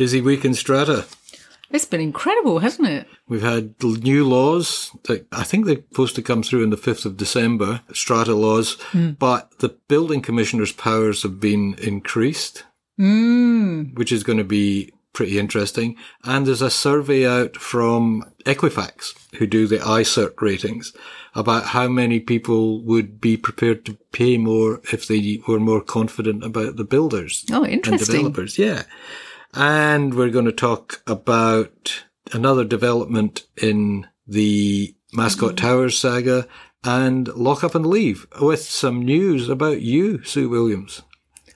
Busy week in Strata. It's been incredible, hasn't it? We've had new laws that I think they're supposed to come through on the 5th of December, strata laws, but the building commissioner's powers have been increased, Mm. which is going to be pretty interesting. And there's a survey out from Equifax, who do the iCIRT ratings, about how many people would be prepared to pay more if they were more confident about the builders Oh, interesting. and developers. Yeah. And we're going to talk about another development in the Mascot mm-hmm. Towers saga and Lock Up and Leave with some news about you, Sue Williams.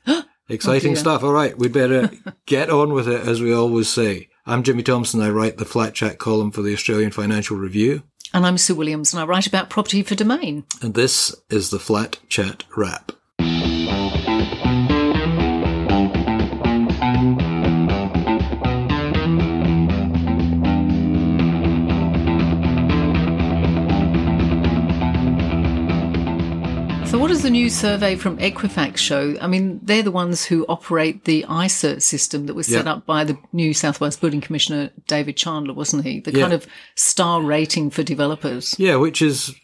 Oh, Exciting dear. stuff. All right, we better get on with it, as we always say. I'm Jimmy Thomson. I write the Flat Chat column for the Australian Financial Review, And I'm Sue Williams, and I write about property for domain. and this is the Flat Chat Wrap. So, what does the new survey from Equifax show? I mean, they're the ones who operate the iCIRT system that was set Yeah. up by the New South Wales Building Commissioner David Chandler, wasn't he? The Yeah. kind of star rating for developers. Yeah, which is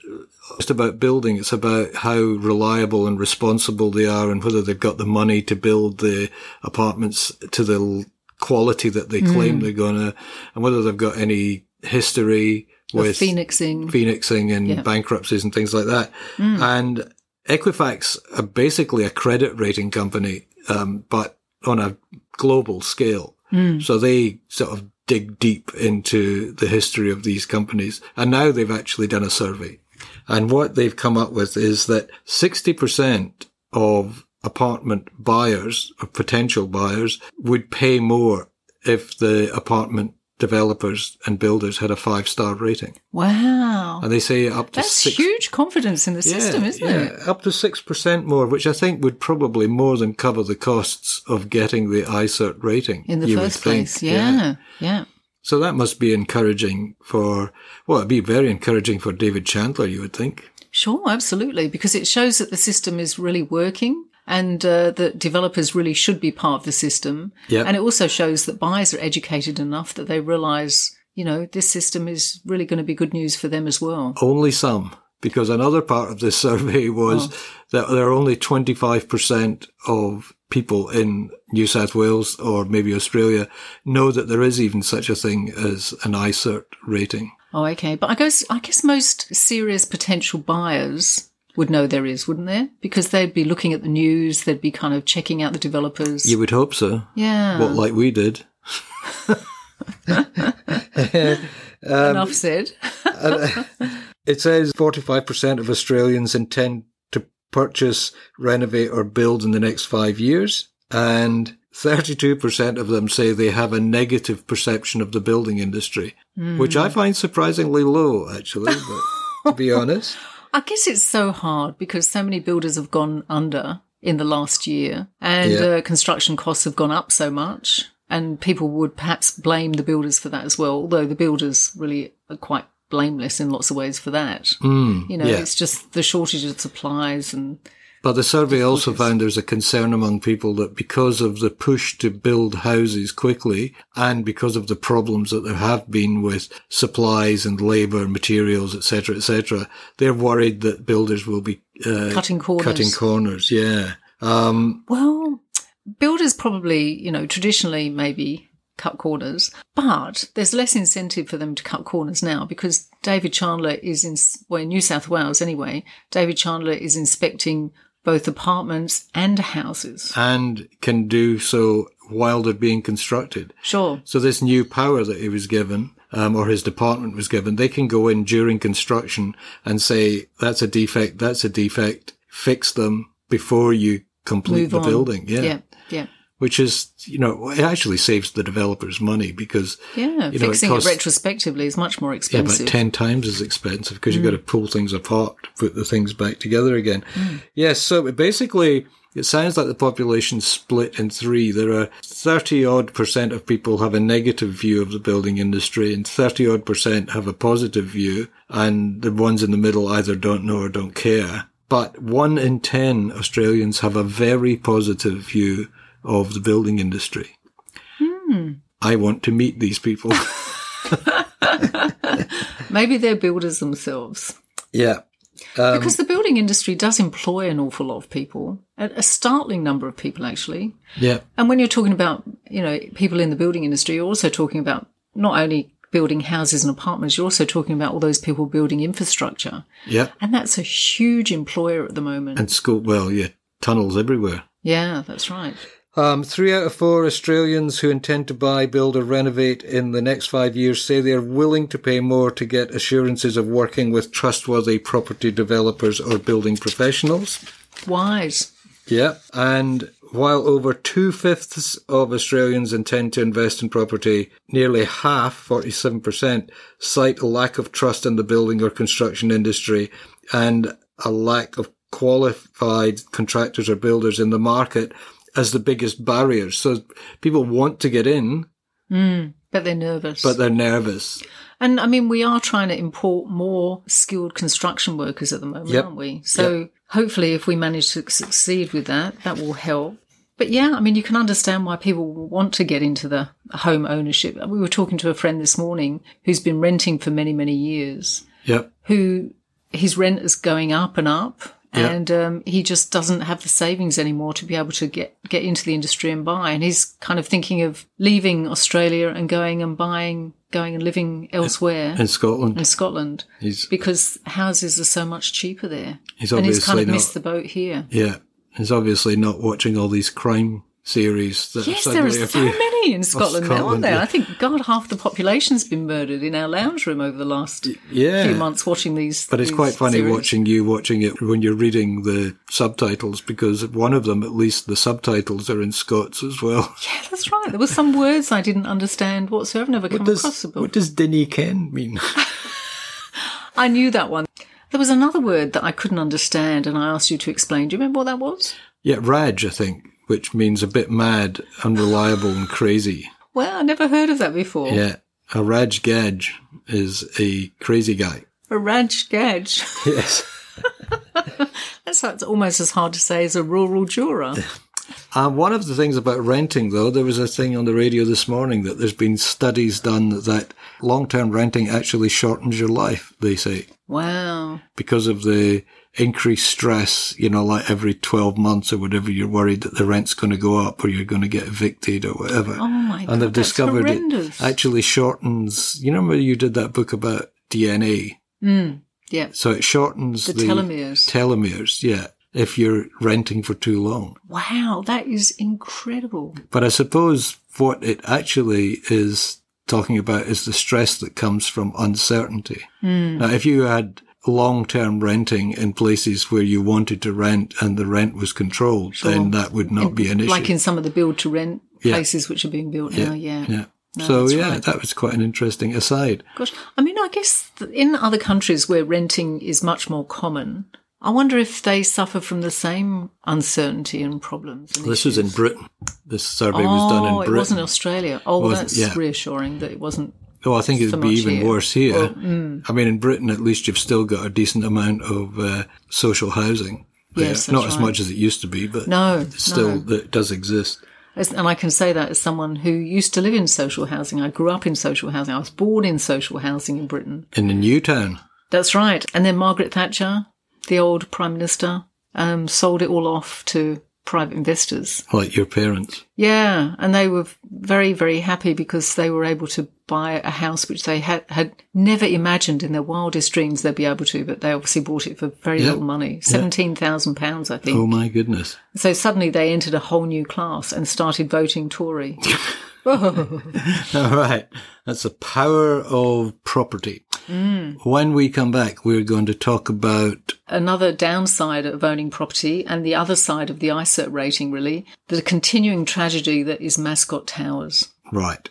just about building. It's about how reliable and responsible they are and whether they've got the money to build the apartments to the quality that they hmm. claim they're gonna, and whether they've got any history with phoenixing. phoenixing and Yeah. bankruptcies and things like that. Hmm. And Equifax are basically a credit rating company, um, but on a global scale. So they sort of dig deep into the history of these companies. And now they've actually done a survey. And what they've come up with is that 60% of apartment buyers or potential buyers would pay more if the apartment developers and builders had a five star rating. Wow. And they say up to That's six. huge confidence in the system, isn't it? Up to 6% more, which I think would probably more than cover the costs of getting the iCIRT rating. In the first place. Yeah. yeah. So that must be encouraging for, well, it'd be very encouraging for David Chandler, you would think. Sure, absolutely, because it shows that the system is really working and uh, that developers really should be part of the system. Yeah. And it also shows that buyers are educated enough that they realise, you know, this system is really going to be good news for them as well. Only some, because another part of this survey was Oh. that there are only 25% of people in New South Wales or maybe Australia know that there is even such a thing as an iCIRT rating. Oh, okay. But I guess, I guess most serious potential buyers would know there is, wouldn't there? Because they'd be looking at the news, they'd be kind of checking out the developers. You would hope so. yeah. What, like we did. Enough said. It says 45% of Australians intend to purchase, renovate, or build in the next five years. And 32% of them say they have a negative perception of the building industry, which hmm. I find surprisingly low, actually, but to be honest. I guess it's so hard because so many builders have gone under in the last year and Yeah. uh, construction costs have gone up so much. And people would perhaps blame the builders for that as well, although the builders really are quite blameless in lots of ways for that. you know, yeah. it's just the shortage of supplies and But the survey also found there's a concern among people that because of the push to build houses quickly and because of the problems that there have been with supplies and labour, and materials, etc., etc., they're worried that builders will be uh, cutting corners. cutting corners. Yeah. Um, Well, builders probably, you know, traditionally maybe cut corners, but there's less incentive for them to cut corners now because David Chandler is in, well, in New South Wales anyway, David Chandler is inspecting both apartments and houses. and can do so while they're being constructed. Sure. So this new power that he was given, um, or his department was given, they can go in during construction and say, that's a defect, that's a defect, fix them before you complete Move the on. building. Yeah. Yeah. Yeah. Which is, you know, it actually saves the developers money because, Yeah. You know, it Fixing costs- it retrospectively is much more expensive. yeah, about 10 times as expensive because Mm. you've got to pull things apart to put the things back together again. Yes. so basically, it sounds like the population's split in three. There are 30 odd percent of people have a negative view of the building industry and 30 odd percent have a positive view. And the ones in the middle either don't know or don't care. But one in 10 Australians have a very positive view of the building industry. Hmm. I want to meet these people. Maybe they're builders themselves. yeah. Um, because the building industry does employ an awful lot of people, a, a startling number of people actually. Yeah. And when you're talking about, you know, people in the building industry, you're also talking about not only building houses and apartments, you're also talking about all those people building infrastructure. Yeah. And that's a huge employer at the moment. And school, well, yeah, tunnels everywhere. yeah, that's right. Um, three out of four Australians who intend to buy, build, or renovate in the next five years say they are willing to pay more to get assurances of working with trustworthy property developers or building professionals. Wise. Yeah. And while over two fifths of Australians intend to invest in property, nearly half, 47%, cite a lack of trust in the building or construction industry and a lack of qualified contractors or builders in the market as the biggest barriers. So people want to get in, mm, But they're nervous. but they're nervous. And I mean, we are trying to import more skilled construction workers at the moment, Yep. aren't we? So hopefully, if we manage to succeed with that, that will help. But yeah, I mean, you can understand why people want to get into the home ownership. We were talking to a friend this morning who's been renting for many, many years, Yep. who his rent is going up and up. Yeah. And um, he just doesn't have the savings anymore to be able to get, get into the industry and buy. And he's kind of thinking of leaving Australia and going and buying, going and living elsewhere In Scotland, in Scotland he's, because houses are so much cheaper there. he's obviously and he's kind of not, missed the boat here. yeah, he's obviously not watching all these crime series that Yes, there are so many in Scotland, now, aren't there? yeah. I think, God, half the population's been murdered in our lounge room over the last Yeah. few months watching these. But it's these quite funny series. watching you watching it when you're reading the subtitles because one of them, at least, the subtitles are in Scots as well. Yeah, that's right. There were some words I didn't understand whatsoever. I've never come across Does, the book. what does Dinny Ken mean? I knew that one. There was another word that I couldn't understand, and I asked you to explain. Do you remember what that was? yeah, Raj, I think, which means a bit mad, unreliable, and crazy. Well, I never heard of that before. Yeah, a Raj Gaj is a crazy guy. A Raj Gaj. Yes. That's it's almost as hard to say as a rural juror. Um, one of the things about renting, though, there was a thing on the radio this morning that there's been studies done that long-term renting actually shortens your life. They say Wow. because of the increased stress. You know, like every twelve months or whatever, you're worried that the rent's going to go up or you're going to get evicted or whatever. Oh my god. and they've discovered it actually shortens. You remember you did that book about DNA, yeah. so it shortens The the, telomeres. Telomeres, yeah. If you're renting for too long. Wow, that is incredible. But I suppose what it actually is talking about is the stress that comes from uncertainty. Hmm. Now, if you had long-term renting in places where you wanted to rent and the rent was controlled, then that would not be an issue. Like in some of the build to rent Yeah. places which are being built now, yeah. yeah. No, so yeah, right. that was quite an interesting aside. Gosh, I mean, I guess in other countries where renting is much more common, I wonder if they suffer from the same uncertainty and problems. and This was in. Britain. This survey was done in Oh, Britain. it wasn't Australia. Oh, Wasn't- that's yeah. reassuring that it wasn't. Oh, I think it'd so be even here. worse here. Well, mm. I mean, in Britain, at least you've still got a decent amount of uh, social housing. Yes, not as much as it used to be, but No, still no. it does exist. And I can say that as someone who used to live in social housing. I grew up in social housing. I was born in social housing in Britain. In the new town, That's right. And then Margaret Thatcher, the old Prime Minister, um, sold it all off to private investors. like your parents. Yeah, and they were very, very happy because they were able to buy a house which they had, had never imagined in their wildest dreams they'd be able to, but they obviously bought it for very Yeah. little money. £17,000, I think. Oh my goodness. So suddenly they entered a whole new class and started voting Tory. All right. That's the power of property. When we come back, we're going to talk about Another downside of owning property and the other side of the iCIRT rating, really, the continuing tragedy that is Mascot Towers. right.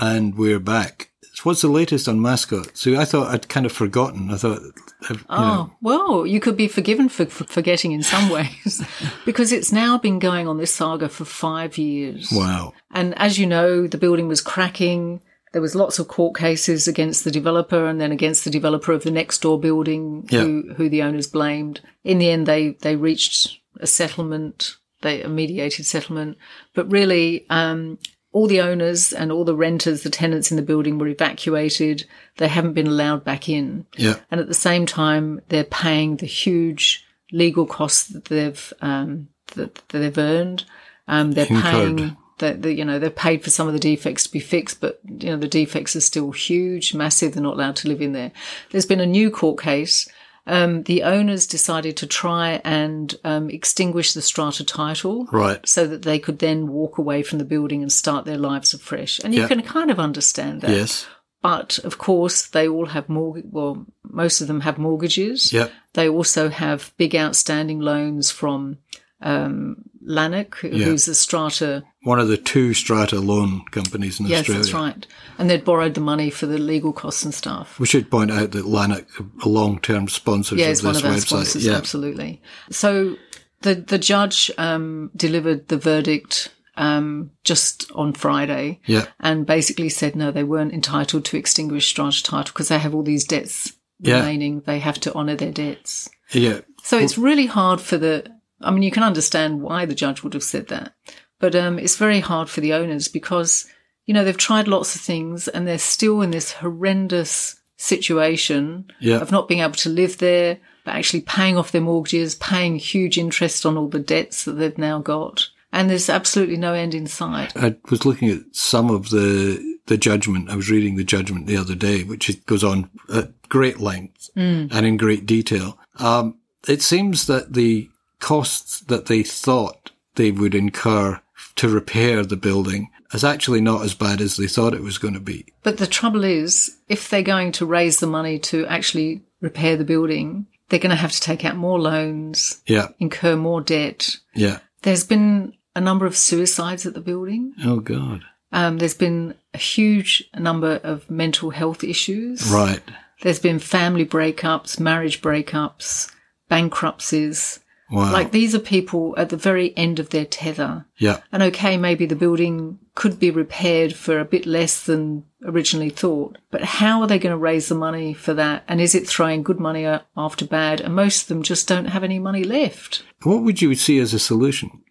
And we're back. What's the latest on mascot? So I thought I'd kind of forgotten. I thought, uh, you Oh, know, well, you could be forgiven for, for forgetting in some ways because it's now been going on this saga for five years. wow. And as you know, the building was cracking there was lots of court cases against the developer and then against the developer of the next door building Yeah. who, who the owners blamed. In the end, they, they reached a settlement, they, a mediated settlement, but really, um, all the owners and all the renters, the tenants in the building were evacuated. They haven't been allowed back in. Yeah. And at the same time, they're paying the huge legal costs that they've um, that, that they've earned. Um, they're Incurred. paying that the, you know they've paid for some of the defects to be fixed, but you know the defects are still huge, massive. They're not allowed to live in there. There's been a new court case. Um, the owners decided to try and um, extinguish the strata title Right. so that they could then walk away from the building and start their lives afresh. And you Yeah. can kind of understand that. Yes. But of course, they all have mortgage. Well, most of them have mortgages. Yeah. They also have big outstanding loans from um, Lannock, who- Yeah. who's a strata. One of the two strata loan companies in Yes, Australia. that's right. And they'd borrowed the money for the legal costs and stuff. We should point out that Lannock are long-term sponsors Yeah, of this one of website. sponsors. yeah. Absolutely. So the the judge um, delivered the verdict um, just on Friday. Yeah. and basically said no, they weren't entitled to extinguish strata title because they have all these debts Yeah. remaining. They have to honour their debts. Yeah. So it's really hard for the. I mean, you can understand why the judge would have said that, but um, it's very hard for the owners because you know they've tried lots of things and they're still in this horrendous situation Yeah. of not being able to live there, but actually paying off their mortgages, paying huge interest on all the debts that they've now got, and there's absolutely no end in sight. I was looking at some of the the judgment. I was reading the judgment the other day, which it goes on at great length and in great detail. Um, it seems that the costs that they thought they would incur to repair the building is actually not as bad as they thought it was going to be. But the trouble is, if they're going to raise the money to actually repair the building, they're going to have to take out more loans, Yeah, incur more debt. yeah. There's been a number of suicides at the building. Oh God. Um, there's been a huge number of mental health issues. Right. There's been family breakups, marriage breakups, bankruptcies. Wow. Like these are people at the very end of their tether. yeah. And okay, maybe the building could be repaired for a bit less than originally thought, but how are they going to raise the money for that? And is it throwing good money after bad? And most of them just don't have any money left. What would you see as a solution?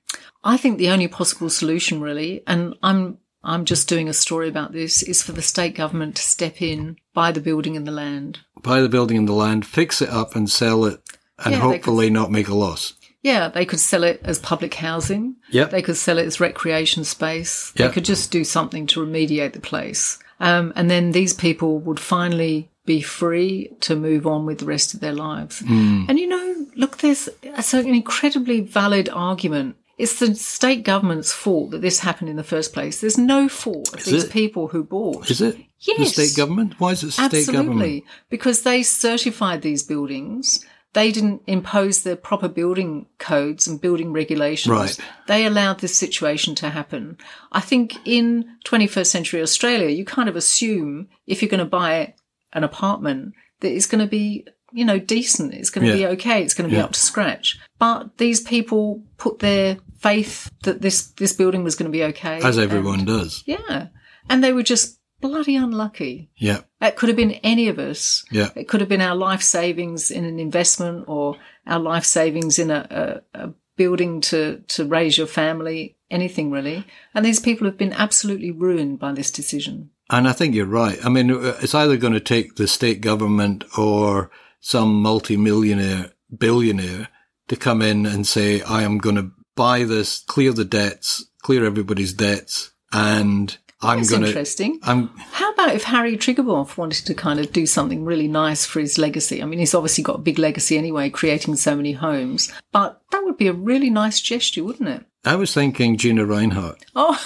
I think the only possible solution, really, and I'm I'm just doing a story about this, is for the state government to step in, buy the building and the land. Buy the building and the land, fix it up, and sell it, and Yeah, they could- hopefully not make a loss. Yeah, they could sell it as public housing. Yeah. They could sell it as recreation space. Yeah. They could just do something to remediate the place. Um, and then these people would finally be free to move on with the rest of their lives. Hmm. And you know, look, there's it's an incredibly valid argument. It's the state government's fault that this happened in the first place. There's no fault of these it? people who bought. Is it Yes. the state government? Why is it state Absolutely. government? Because they certified these buildings. They didn't impose the proper building codes and building regulations. Right. They allowed this situation to happen. I think in 21st century Australia, you kind of assume if you're going to buy an apartment that it's going to be, you know, decent. It's going to be okay. It's going to be Yeah. up to scratch. But these people put their faith that this, this building was going to be okay. As and- everyone does. yeah. And they were just bloody unlucky. Yeah. It could have been any of us. Yeah. It could have been our life savings in an investment or our life savings in a, a, a building to, to raise your family, anything really. And these people have been absolutely ruined by this decision. And I think you're right. I mean, uh, it's either going to take the state government or some multimillionaire, billionaire to come in and say, I am going to buy this, clear the debts, clear everybody's debts, and I'm going to, interesting. I'm, How about if Harry Triguboff wanted to kind of do something really nice for his legacy? I mean, he's obviously got a big legacy anyway, creating so many homes, but that would be a really nice gesture, wouldn't it? I was thinking Gina Rinehart Oh,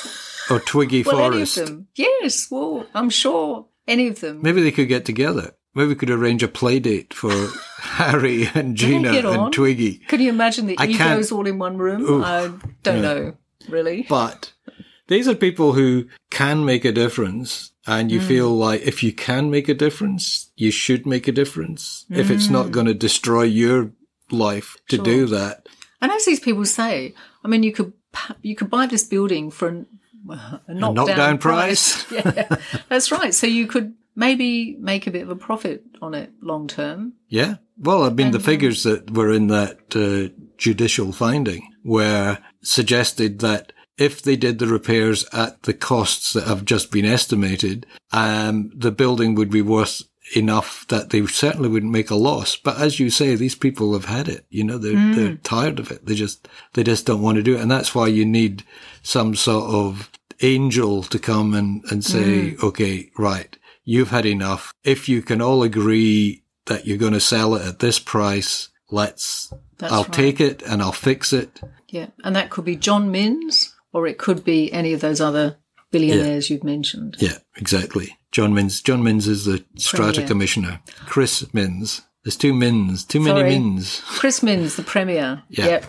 or Twiggy well, Forrest. any of them. Yes, well, I'm sure any of them. Maybe they could get together. Maybe we could arrange a play date for Harry and Gina and Twiggy. Can you imagine the I can't- egos all in one room? Oof. I don't Yeah. know, really. But these are people who can make a difference. And you mm. feel like if you can make a difference, you should make a difference. If it's not mm. going to destroy your life to. Sure. do that. And as these people say, I mean, you could you could buy this building for a knockdown, knockdown price. yeah, that's right. So you could maybe make a bit of a profit on it long term. Yeah. Well, I mean, the um, figures that were in that uh, judicial finding were suggested that if they did the repairs at the costs that have just been estimated, um, the building would be worth enough that they certainly wouldn't make a loss. But as you say, these people have had it. You know, they're Hmm. they're tired of it. They just they just don't want to do it, and that's why you need some sort of angel to come and and say, Hmm. okay, right, you've had enough. If you can all agree that you're going to sell it at this price, let's. That's I'll right. take it and I'll fix it. Yeah, and that could be John Minns, or it could be any of those other billionaires you've mentioned. Yeah, exactly. John Minns. John Minns is the strata Premier. commissioner. Chris Minns. There's two Minns. Too many Sorry. Minns. Chris Minns, the premier. Yeah. Yep.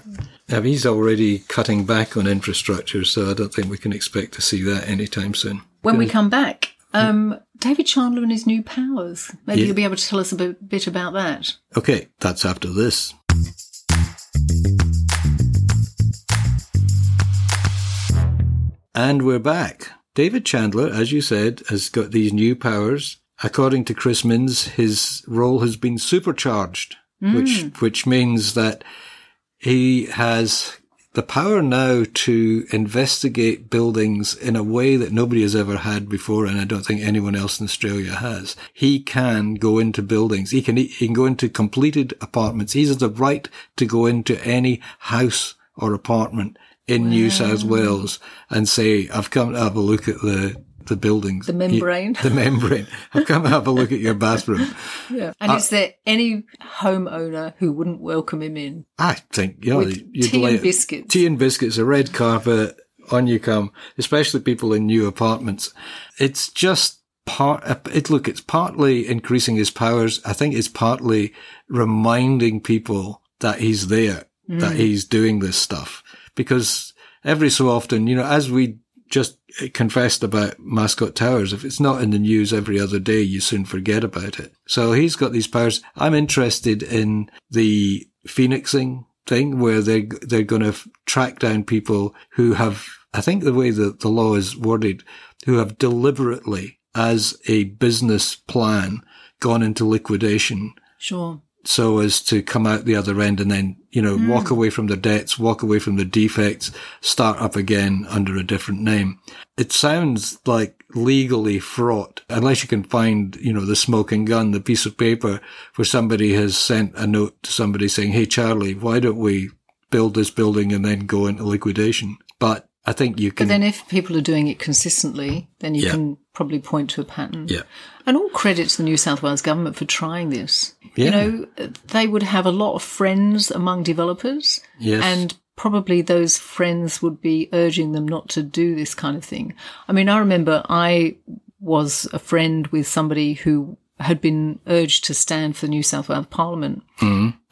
Yeah, he's already cutting back on infrastructure, so I don't think we can expect to see that anytime soon. When we come back, um, David Chandler and his new powers. Maybe Yeah. you'll be able to tell us a bit, bit about that. Okay, that's after this. And we're back. David Chandler, as you said, has got these new powers. According to Chris Minns, his role has been supercharged, which mm. which means that he has the power now to investigate buildings in a way that nobody has ever had before, and I don't think anyone else in Australia has. He can go into buildings. He can he can go into completed apartments. He has the right to go into any house or apartment in New South Wales and say, "I've come to have a look at the." The buildings, The membrane. the membrane. I've come to have a look at your bathroom. Yeah. And is there any homeowner who wouldn't welcome him in? I think, yeah, With you'd tea and biscuits. Tea and biscuits, a red carpet, on you come, especially people in new apartments. It's just part, it, look, it's partly increasing his powers. I think it's partly reminding people that he's there, Mm. that he's doing this stuff. Because every so often, you know, as we just confessed about Mascot Towers, if it's not in the news every other day, you soon forget about it. So he's got these powers. I'm interested in the phoenixing thing where they they're going to track down people who have I think the way that the law is worded who have deliberately as a business plan gone into liquidation Sure. so as to come out the other end and then, you know, hmm. walk away from the debts, walk away from the defects, start up again under a different name. It sounds like legally fraught unless you can find, you know, the smoking gun, the piece of paper where somebody has sent a note to somebody saying, Hey, Charlie, why don't we build this building and then go into liquidation? But I think you can. But then if people are doing it consistently, then you Yeah. can probably point to a pattern. yeah. And all credit to the New South Wales government for trying this. Yeah. You know, they would have a lot of friends among developers. Yes. And probably those friends would be urging them not to do this kind of thing. I mean, I remember I was a friend with somebody who had been urged to stand for the New South Wales Parliament.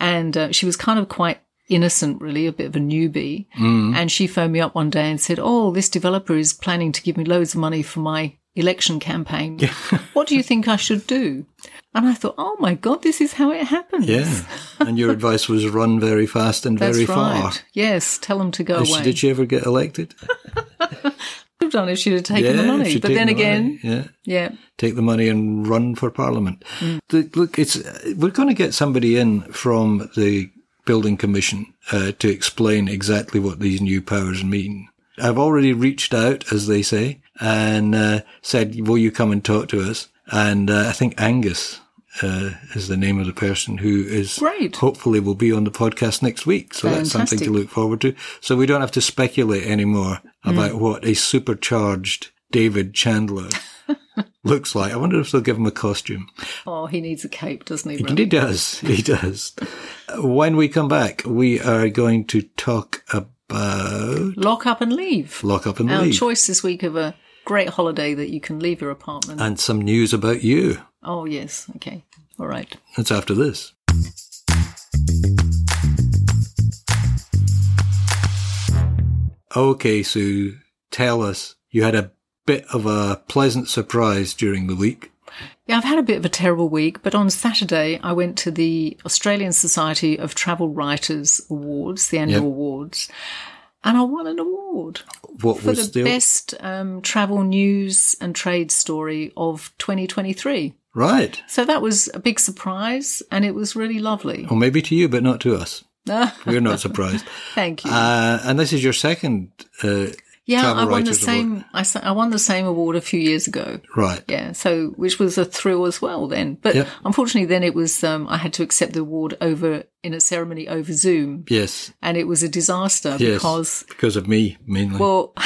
And uh, she was kind of quite innocent, really, a bit of a newbie. And she phoned me up one day and said, Oh, this developer is planning to give me loads of money for my election campaign. what do you think I should do? And I thought, Oh my God, this is how it happens. yeah. and your advice was run very fast and That's very right. far. Yes, tell them to go Did she, away. did she ever get elected? have done if she'd have taken the money. But then the again, money, yeah. yeah, take the money and run for parliament. Mm. The, look, it's we're going to get somebody in from the building commission uh, to explain exactly what these new powers mean. I've already reached out, as they say, and uh, said, "Will you come and talk to us?" And uh, I think Angus uh, is the name of the person who is Great. Hopefully, will be on the podcast next week. So that's something to look forward to. So we don't have to speculate anymore Mm. about what a supercharged David Chandler looks like. I wonder if they'll give him a costume. oh, he needs a cape, doesn't he? And he does. He does. When we come back, we are going to talk about Lock up and leave. lock up and Our leave choice this week of a great holiday that you can leave your apartment. and some news about you. oh, yes. Okay. All right. That's after this. Okay, Sue, tell us. You had a bit of a pleasant surprise during the week. Yeah, I've had a bit of a terrible week, but on Saturday I went to the Australian Society of Travel Writers Awards, the annual Yep. awards, and I won an award What for was the the best um, travel news and trade story of 2023. right? So that was a big surprise, and it was really lovely. Well, maybe to you, but not to us. We're not surprised. Thank you. Uh, and this is your second, uh, yeah, I won the same. I, won the same award a few years ago. right? Yeah, so which was a thrill as well then. But Yep. unfortunately, then it was um, I had to accept the award over in a ceremony over Zoom, Yes, and it was a disaster yes. because because of me mainly. well.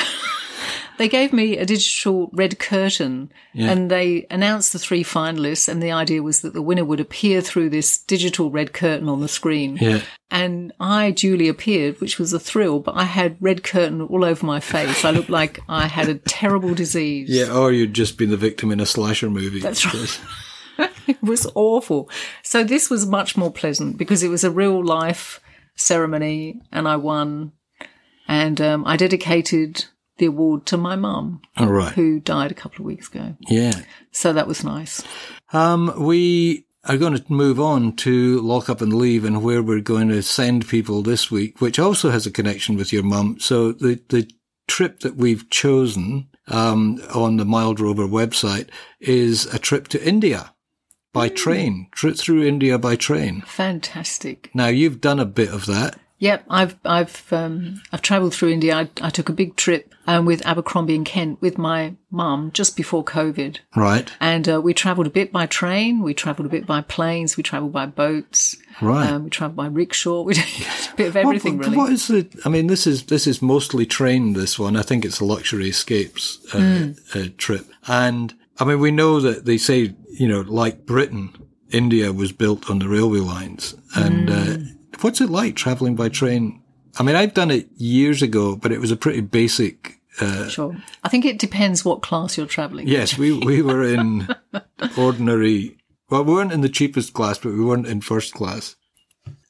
They gave me a digital red curtain Yeah. and they announced the three finalists. And the idea was that the winner would appear through this digital red curtain on the screen. yeah, And I duly appeared, which was a thrill, but I had red curtain all over my face. I looked like I had a terrible disease. yeah. Or you'd just been the victim in a slasher movie. That's right. It was awful. So this was much more pleasant because it was a real life ceremony and I won. And um, I dedicated the award to my mum, All right. who died a couple of weeks ago. Yeah. So that was nice. Um, we are going to move on to lock up and leave and where we're going to send people this week, which also has a connection with your mum. So the, the trip that we've chosen, um, on the Mild Rover website is a trip to India by train, trip through India by train. Fantastic. Now you've done a bit of that. Yep, I've I've um, I've travelled through India. I, I took a big trip um, with Abercrombie and Kent with my mum just before COVID, Right. and uh, we travelled a bit by train. We travelled a bit by planes. We travelled by boats. Right. Um, we travelled by rickshaw. We did a bit of everything, what, really. What is the? I mean, this is this is mostly train. This one, I think it's a luxury escapes uh, Hmm. uh, trip, and I mean, we know that they say you know, like Britain, India was built on the railway lines, and uh, Hmm. What's it like traveling by train? I mean, I've done it years ago, but it was a pretty basic. Uh, Sure. I think it depends what class you're travelling. yes, we we were in ordinary. Well, we weren't in the cheapest class, but we weren't in first class.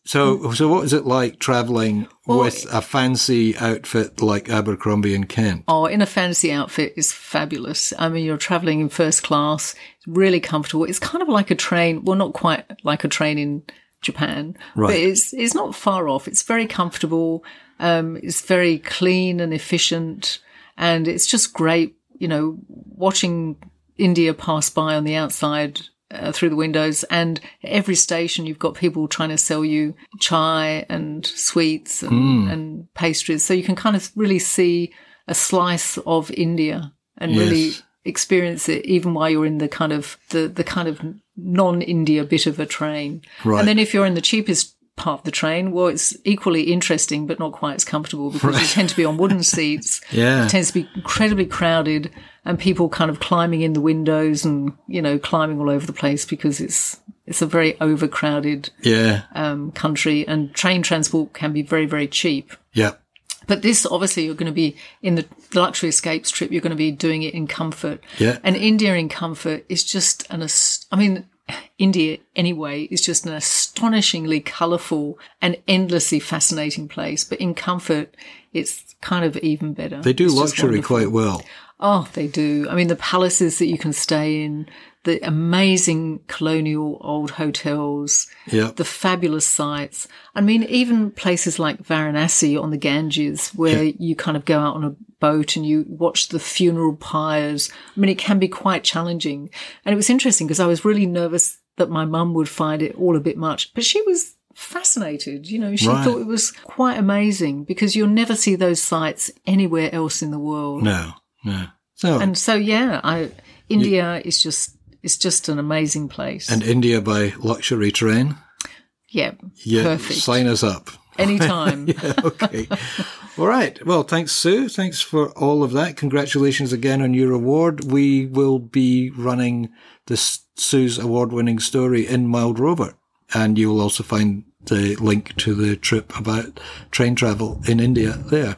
So, so what was it like traveling Well, with a fancy outfit like Abercrombie and Kent? Oh, in a fancy outfit is fabulous. I mean, you're traveling in first class, it's really comfortable. It's kind of like a train. Well, not quite like a train in Japan, Right. but it's it's not far off. It's very comfortable. Um, it's very clean and efficient, and it's just great. You know, watching India pass by on the outside. Uh, through the windows, and every station you've got people trying to sell you chai and sweets and, and pastries, so you can kind of really see a slice of India and really experience it even while you're in the kind of the, the kind of non-India bit of a train. Right. And then if you're in the cheapest part of the train, well, it's equally interesting but not quite as comfortable because you tend to be on wooden seats. Yeah. It tends to be incredibly crowded and people kind of climbing in the windows and, you know, climbing all over the place because it's it's a very overcrowded Yeah, um, country and train transport can be very, very cheap. yeah, But this, obviously, you're going to be in the luxury escapes trip. You're going to be doing it in comfort. Yeah. And India in comfort is just an. ast- I mean, India anyway is just an astonishingly colourful and endlessly fascinating place. But in comfort, it's kind of even better. they do It's luxury quite well. Oh, they do. I mean, the palaces that you can stay in, the amazing colonial old hotels, Yeah, the fabulous sights. I mean, even places like Varanasi on the Ganges, where you kind of go out on a boat and you watch the funeral pyres. I mean, it can be quite challenging. And it was interesting because I was really nervous that my mum would find it all a bit much, but she was fascinated. You know, she Right. thought it was quite amazing because you'll never see those sights anywhere else in the world. no, no. So, and, And so, yeah, I, India is just, it's just an amazing place. And India by luxury train. yeah, Yeah, perfect. sign us up. Anytime. Yeah, okay. all right. Well, thanks, Sue. Thanks for all of that. Congratulations again on your award. We will be running this Sue's award-winning story in Mild Rover, and you will also find the link to the trip about train travel in India there.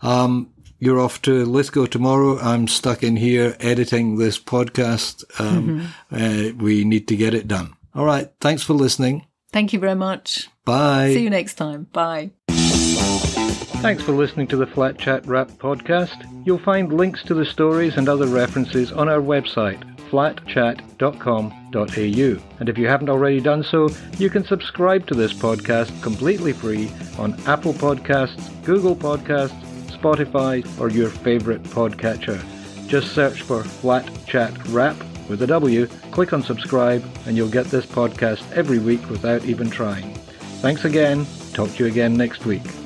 Um, you're off to Lithgow tomorrow. I'm stuck in here editing this podcast. Um, uh, we need to get it done. All right. Thanks for listening. Thank you very much. Bye. See you next time. Bye. Thanks for listening to the Flat Chat Wrap podcast. You'll find links to the stories and other references on our website, flatchat.com.au. And if you haven't already done so, you can subscribe to this podcast completely free on Apple Podcasts, Google Podcasts, Spotify, or your favorite podcatcher. Just search for Flat Chat Wrap with a W, click on subscribe, and you'll get this podcast every week without even trying. Thanks again. Talk to you again next week.